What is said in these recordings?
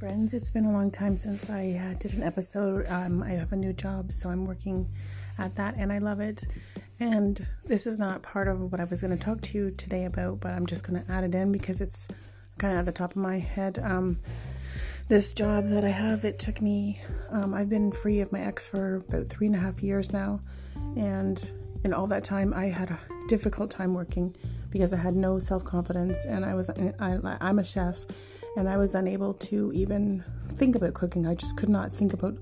friends. It's been a long time since I uh, did an episode. Um, I have a new job, so I'm working at that and I love it. And this is not part of what I was going to talk to you today about, but I'm just going to add it in because it's kind of at the top of my head. Um, this job that I have, it took me, um, I've been free of my ex for about three and a half years now. And in all that time, I had a difficult time working because I had no self confidence and I was I, I'm a chef and I was unable to even think about cooking. I just could not think about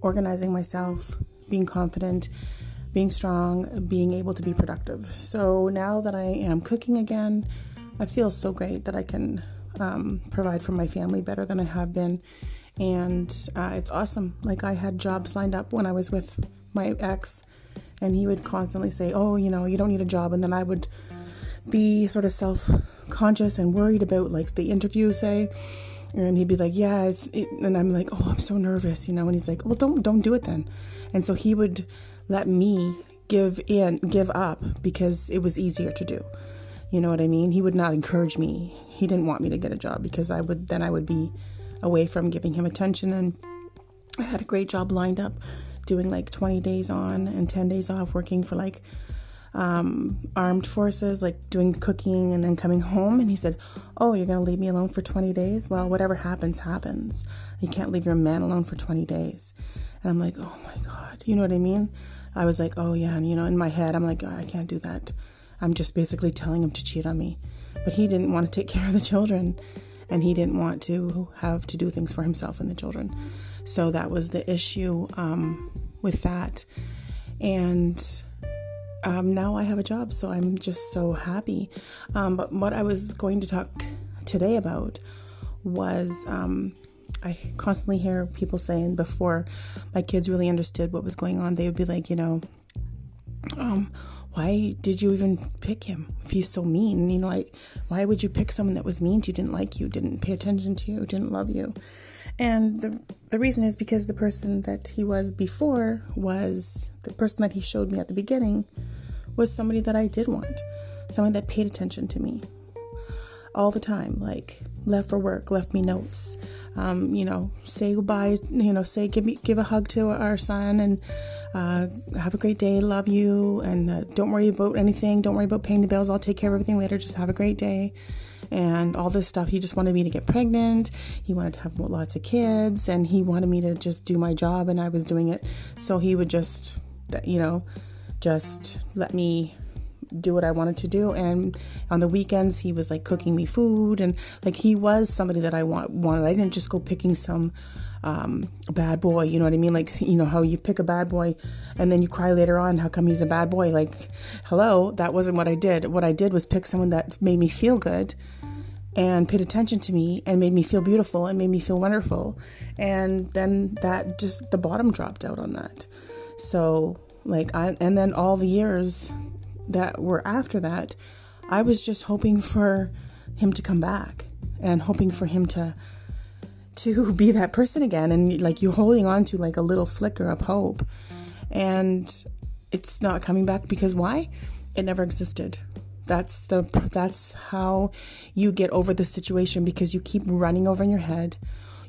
organizing myself, being confident, being strong, being able to be productive. So now that I am cooking again, I feel so great that I can um, provide for my family better than I have been. And uh, it's awesome. Like, I had jobs lined up when I was with my ex, and he would constantly say, Oh, you know, you don't need a job. And then I would be sort of self conscious and worried about like the interview, say. And he'd be like, "Yeah, it's," it, and I'm like, "Oh, I'm so nervous," you know. And he's like, "Well, don't don't do it then." And so he would let me give in, give up because it was easier to do. You know what I mean? He would not encourage me. He didn't want me to get a job because I would then I would be away from giving him attention. And I had a great job lined up, doing like 20 days on and 10 days off, working for like um, armed forces, like doing cooking and then coming home. And he said, Oh, you're going to leave me alone for 20 days? Well, whatever happens, happens. You can't leave your man alone for 20 days. And I'm like, Oh my God. You know what I mean? I was like, Oh, yeah. And, you know, in my head, I'm like, oh, I can't do that. I'm just basically telling him to cheat on me. But he didn't want to take care of the children and he didn't want to have to do things for himself and the children. So that was the issue um, with that. And um, now I have a job, so I'm just so happy. Um, but what I was going to talk today about was um, I constantly hear people saying before my kids really understood what was going on, they would be like, you know, um, why did you even pick him if he's so mean? You know, I, why would you pick someone that was mean to you, didn't like you, didn't pay attention to you, didn't love you? And the, the reason is because the person that he was before was the person that he showed me at the beginning was somebody that I did want, somebody that paid attention to me all the time, like left for work, left me notes, um, you know, say goodbye, you know, say give me give a hug to our son and uh, have a great day, love you, and uh, don't worry about anything, don't worry about paying the bills, I'll take care of everything later, just have a great day, and all this stuff. He just wanted me to get pregnant, he wanted to have lots of kids, and he wanted me to just do my job, and I was doing it, so he would just, you know just let me do what I wanted to do. And on the weekends, he was like cooking me food, and like he was somebody that I want, wanted. I didn't just go picking some um, bad boy. You know what I mean? Like you know how you pick a bad boy, and then you cry later on. How come he's a bad boy? Like, hello, that wasn't what I did. What I did was pick someone that made me feel good. And paid attention to me and made me feel beautiful and made me feel wonderful. And then that just, the bottom dropped out on that. So like I and then all the years that were after that, I was just hoping for him to come back and hoping for him to to be that person again and like you're holding on to like a little flicker of hope and it's not coming back because why? It never existed. That's the that's how you get over the situation because you keep running over in your head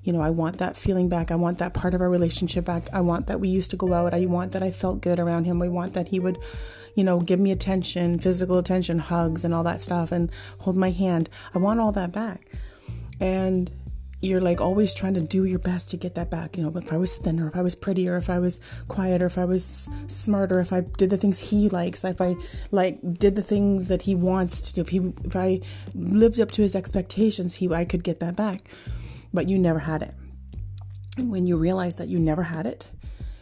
you know, I want that feeling back. I want that part of our relationship back. I want that we used to go out. I want that I felt good around him. I want that he would, you know, give me attention, physical attention, hugs, and all that stuff, and hold my hand. I want all that back. And you're like always trying to do your best to get that back. You know, if I was thinner, if I was prettier, if I was quieter, if I was smarter, if I did the things he likes, if I like did the things that he wants to if he if I lived up to his expectations, he I could get that back but you never had it. And when you realize that you never had it,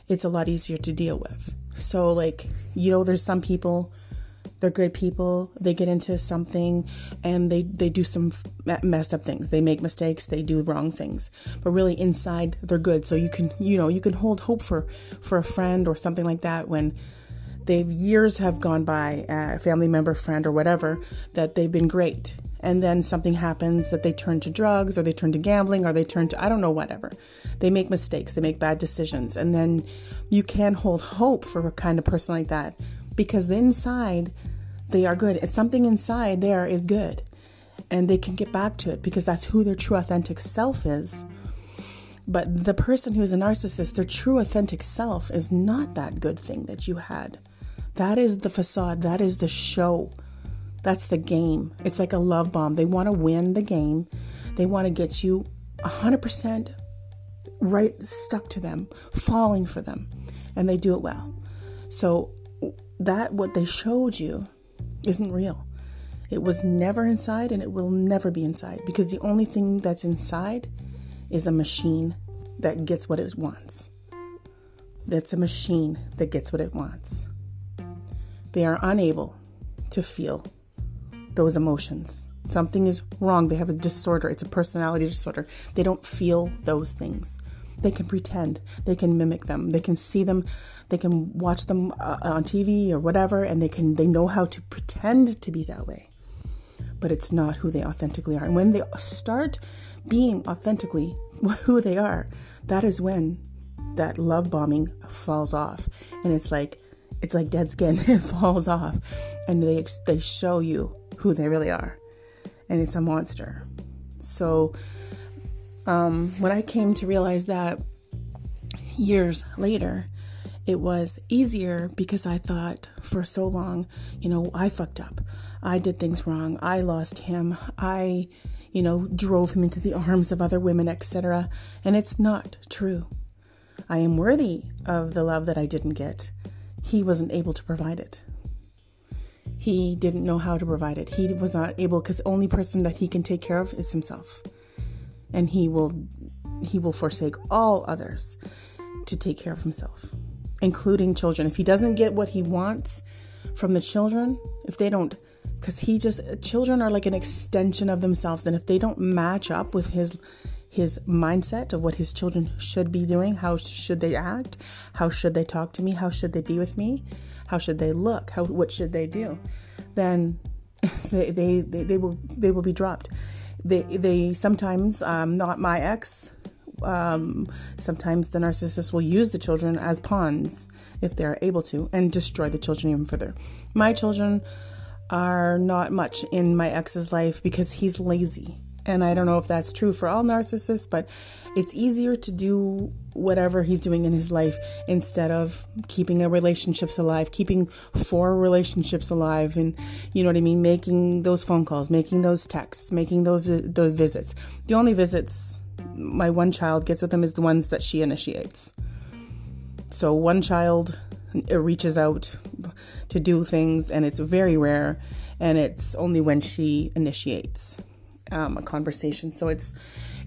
it's a lot easier to deal with. So, like, you know, there's some people, they're good people, they get into something and they, they do some messed up things. They make mistakes, they do wrong things. But really, inside, they're good. So, you can, you know, you can hold hope for, for a friend or something like that when they've years have gone by, a family member, friend, or whatever, that they've been great and then something happens that they turn to drugs or they turn to gambling or they turn to I don't know whatever. They make mistakes, they make bad decisions, and then you can hold hope for a kind of person like that because the inside they are good. It's something inside there is good. And they can get back to it because that's who their true authentic self is. But the person who's a narcissist, their true authentic self, is not that good thing that you had. That is the facade, that is the show. That's the game. It's like a love bomb. They want to win the game. They want to get you 100% right stuck to them, falling for them. And they do it well. So that what they showed you isn't real. It was never inside and it will never be inside because the only thing that's inside is a machine that gets what it wants. That's a machine that gets what it wants. They are unable to feel those emotions. Something is wrong. They have a disorder. It's a personality disorder. They don't feel those things. They can pretend. They can mimic them. They can see them. They can watch them uh, on TV or whatever, and they can. They know how to pretend to be that way but it's not who they authentically are. And when they start being authentically who they are, that is when that love bombing falls off. And it's like it's like dead skin. it falls off, and they they show you who they really are, and it's a monster. So um, when I came to realize that years later, it was easier because I thought for so long, you know, I fucked up. I did things wrong. I lost him. I, you know, drove him into the arms of other women, etc. And it's not true. I am worthy of the love that I didn't get. He wasn't able to provide it. He didn't know how to provide it. He was not able because the only person that he can take care of is himself. And he will he will forsake all others to take care of himself, including children. If he doesn't get what he wants from the children, if they don't because he just children are like an extension of themselves and if they don't match up with his his mindset of what his children should be doing how should they act? How should they talk to me? How should they be with me? How should they look? How what should they do? Then they they, they, they will they will be dropped they they sometimes um, not my ex um, sometimes the narcissist will use the children as pawns if they're able to and destroy the children even further my children are not much in my ex's life because he's lazy. And I don't know if that's true for all narcissists, but it's easier to do whatever he's doing in his life instead of keeping a relationships alive, keeping four relationships alive, and you know what I mean, making those phone calls, making those texts, making those those visits. The only visits my one child gets with him is the ones that she initiates. So one child reaches out to do things, and it's very rare, and it's only when she initiates um, a conversation. So it's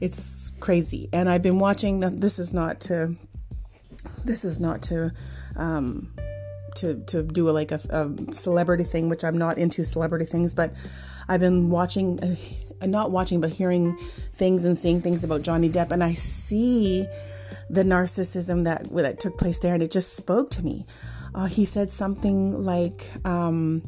it's crazy, and I've been watching. This is not to this is not to um, to to do a, like a, a, celebrity thing, which I'm not into celebrity things, but I've been watching. Uh, not watching, but hearing things and seeing things about Johnny Depp, and I see the narcissism that that took place there, and it just spoke to me. Uh, he said something like um,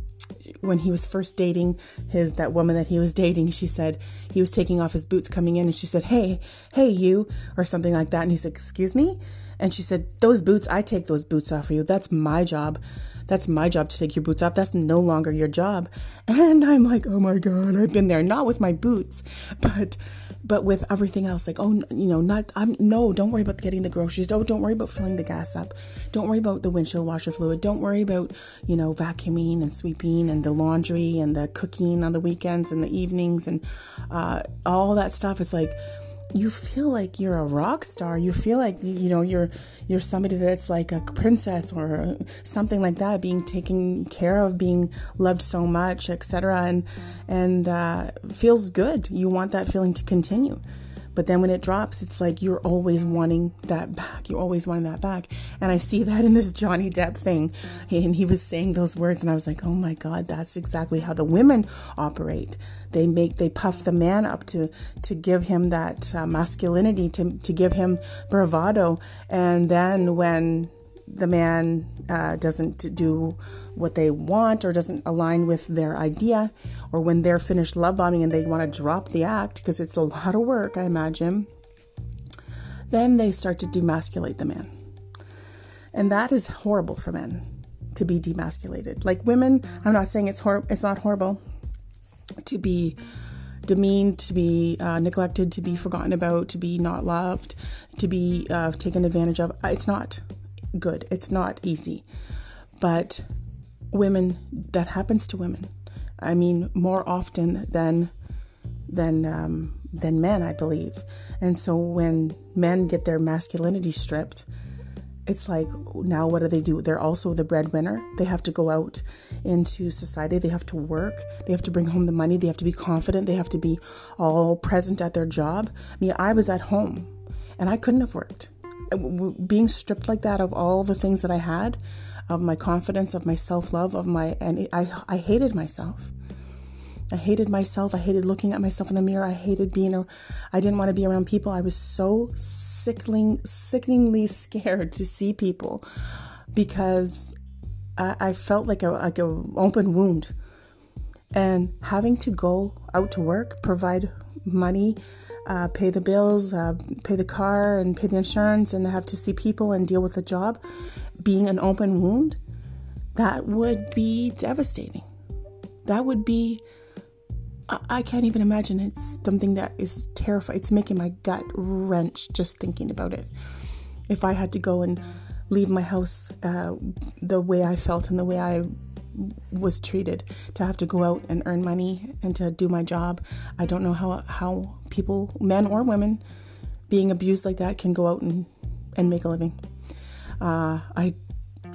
when he was first dating his that woman that he was dating. She said he was taking off his boots coming in, and she said, "Hey, hey, you," or something like that. And he said, "Excuse me," and she said, "Those boots, I take those boots off for you. That's my job." That's my job to take your boots off. That's no longer your job. And I'm like, oh my God, I've been there, not with my boots, but but with everything else. Like oh you know not i'm no don't worry about getting the groceries. Don't don't worry about filling the gas up. Don't worry about the windshield washer fluid. Don't worry about you know vacuuming and sweeping and the laundry and the cooking on the weekends and the evenings and uh, all that stuff. It's like you feel like you're a rock star. You feel like you know you're you're somebody that's like a princess or something like that, being taken care of, being loved so much, etc. And and uh, feels good. You want that feeling to continue. But then when it drops, it's like you're always wanting that back. You're always wanting that back. And I see that in this Johnny Depp thing. And he was saying those words, and I was like, oh my God, that's exactly how the women operate. They make, they puff the man up to, to give him that uh, masculinity, to, to give him bravado. And then when the man uh, doesn't do what they want or doesn't align with their idea, or when they're finished love bombing and they want to drop the act because it's a lot of work, I imagine, then they start to demasculate the man. And that is horrible for men to be demasculated. Like women, I'm not saying it's hor- it's not horrible to be demeaned, to be uh, neglected, to be forgotten about, to be not loved, to be uh, taken advantage of. It's not good. It's not easy. But women, that happens to women. I mean, more often than than um, than men, I believe. And so when men get their masculinity stripped, it's like now what do they do? They're also the breadwinner. They have to go out into society. They have to work. They have to bring home the money. They have to be confident. They have to be all present at their job. I mean, I was at home and I couldn't have worked. Uh, being stripped like that of all the things that I had, of my confidence, of my self love, of my, and I, I hated myself. I hated myself. I hated looking at myself in the mirror. I hated being, a, I didn't want to be around people. I was so sickling, sickeningly scared to see people because I, I felt like a like a open wound. And having to go out to work, provide money, uh, pay the bills, uh, pay the car, and pay the insurance, and have to see people and deal with the job, being an open wound, that would be devastating. That would be I can't even imagine. It's something that is terrifying. It's making my gut wrench just thinking about it. If I had to go and leave my house uh, the way I felt and the way I was treated, to have to go out and earn money and to do my job, I don't know how how people, men or women, being abused like that, can go out and and make a living. Uh, I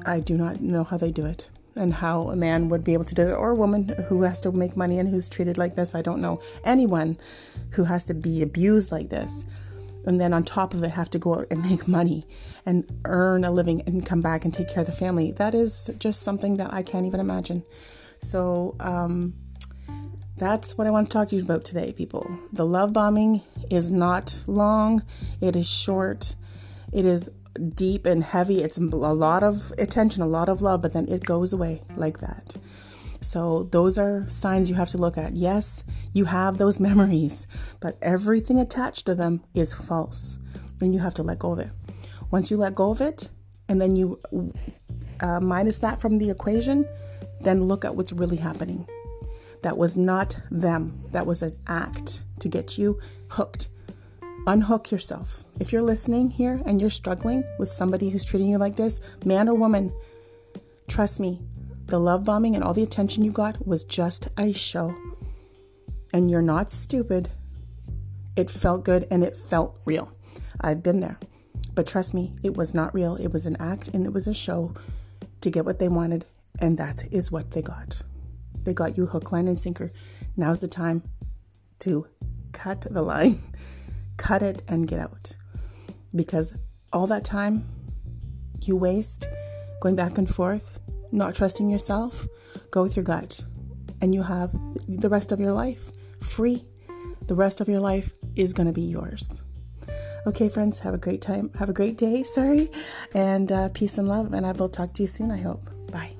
I do not know how they do it and how a man would be able to do it, or a woman who has to make money and who's treated like this. I don't know anyone who has to be abused like this. And then on top of it, have to go out and make money and earn a living and come back and take care of the family. That is just something that I can't even imagine. So, um, that's what I want to talk to you about today, people. The love bombing is not long, it is short, it is deep and heavy. It's a lot of attention, a lot of love, but then it goes away like that. So, those are signs you have to look at. Yes, you have those memories, but everything attached to them is false. And you have to let go of it. Once you let go of it, and then you uh, minus that from the equation, then look at what's really happening. That was not them, that was an act to get you hooked Unhook yourself. If you're listening here and you're struggling with somebody who's treating you like this, man or woman, trust me, the love bombing and all the attention you got was just a show. And you're not stupid. It felt good and it felt real. I've been there. But trust me, it was not real. It was an act and it was a show to get what they wanted. And that is what they got. They got you hook, line, and sinker. Now's the time to cut the line cut it and get out. Because all that time you waste going back and forth, not trusting yourself, go with your gut. And you have the rest of your life free. The rest of your life is going to be yours. Okay, friends, have a great time. Have a great day, sorry. And uh, peace and love. And I will talk to you soon, I hope. Bye.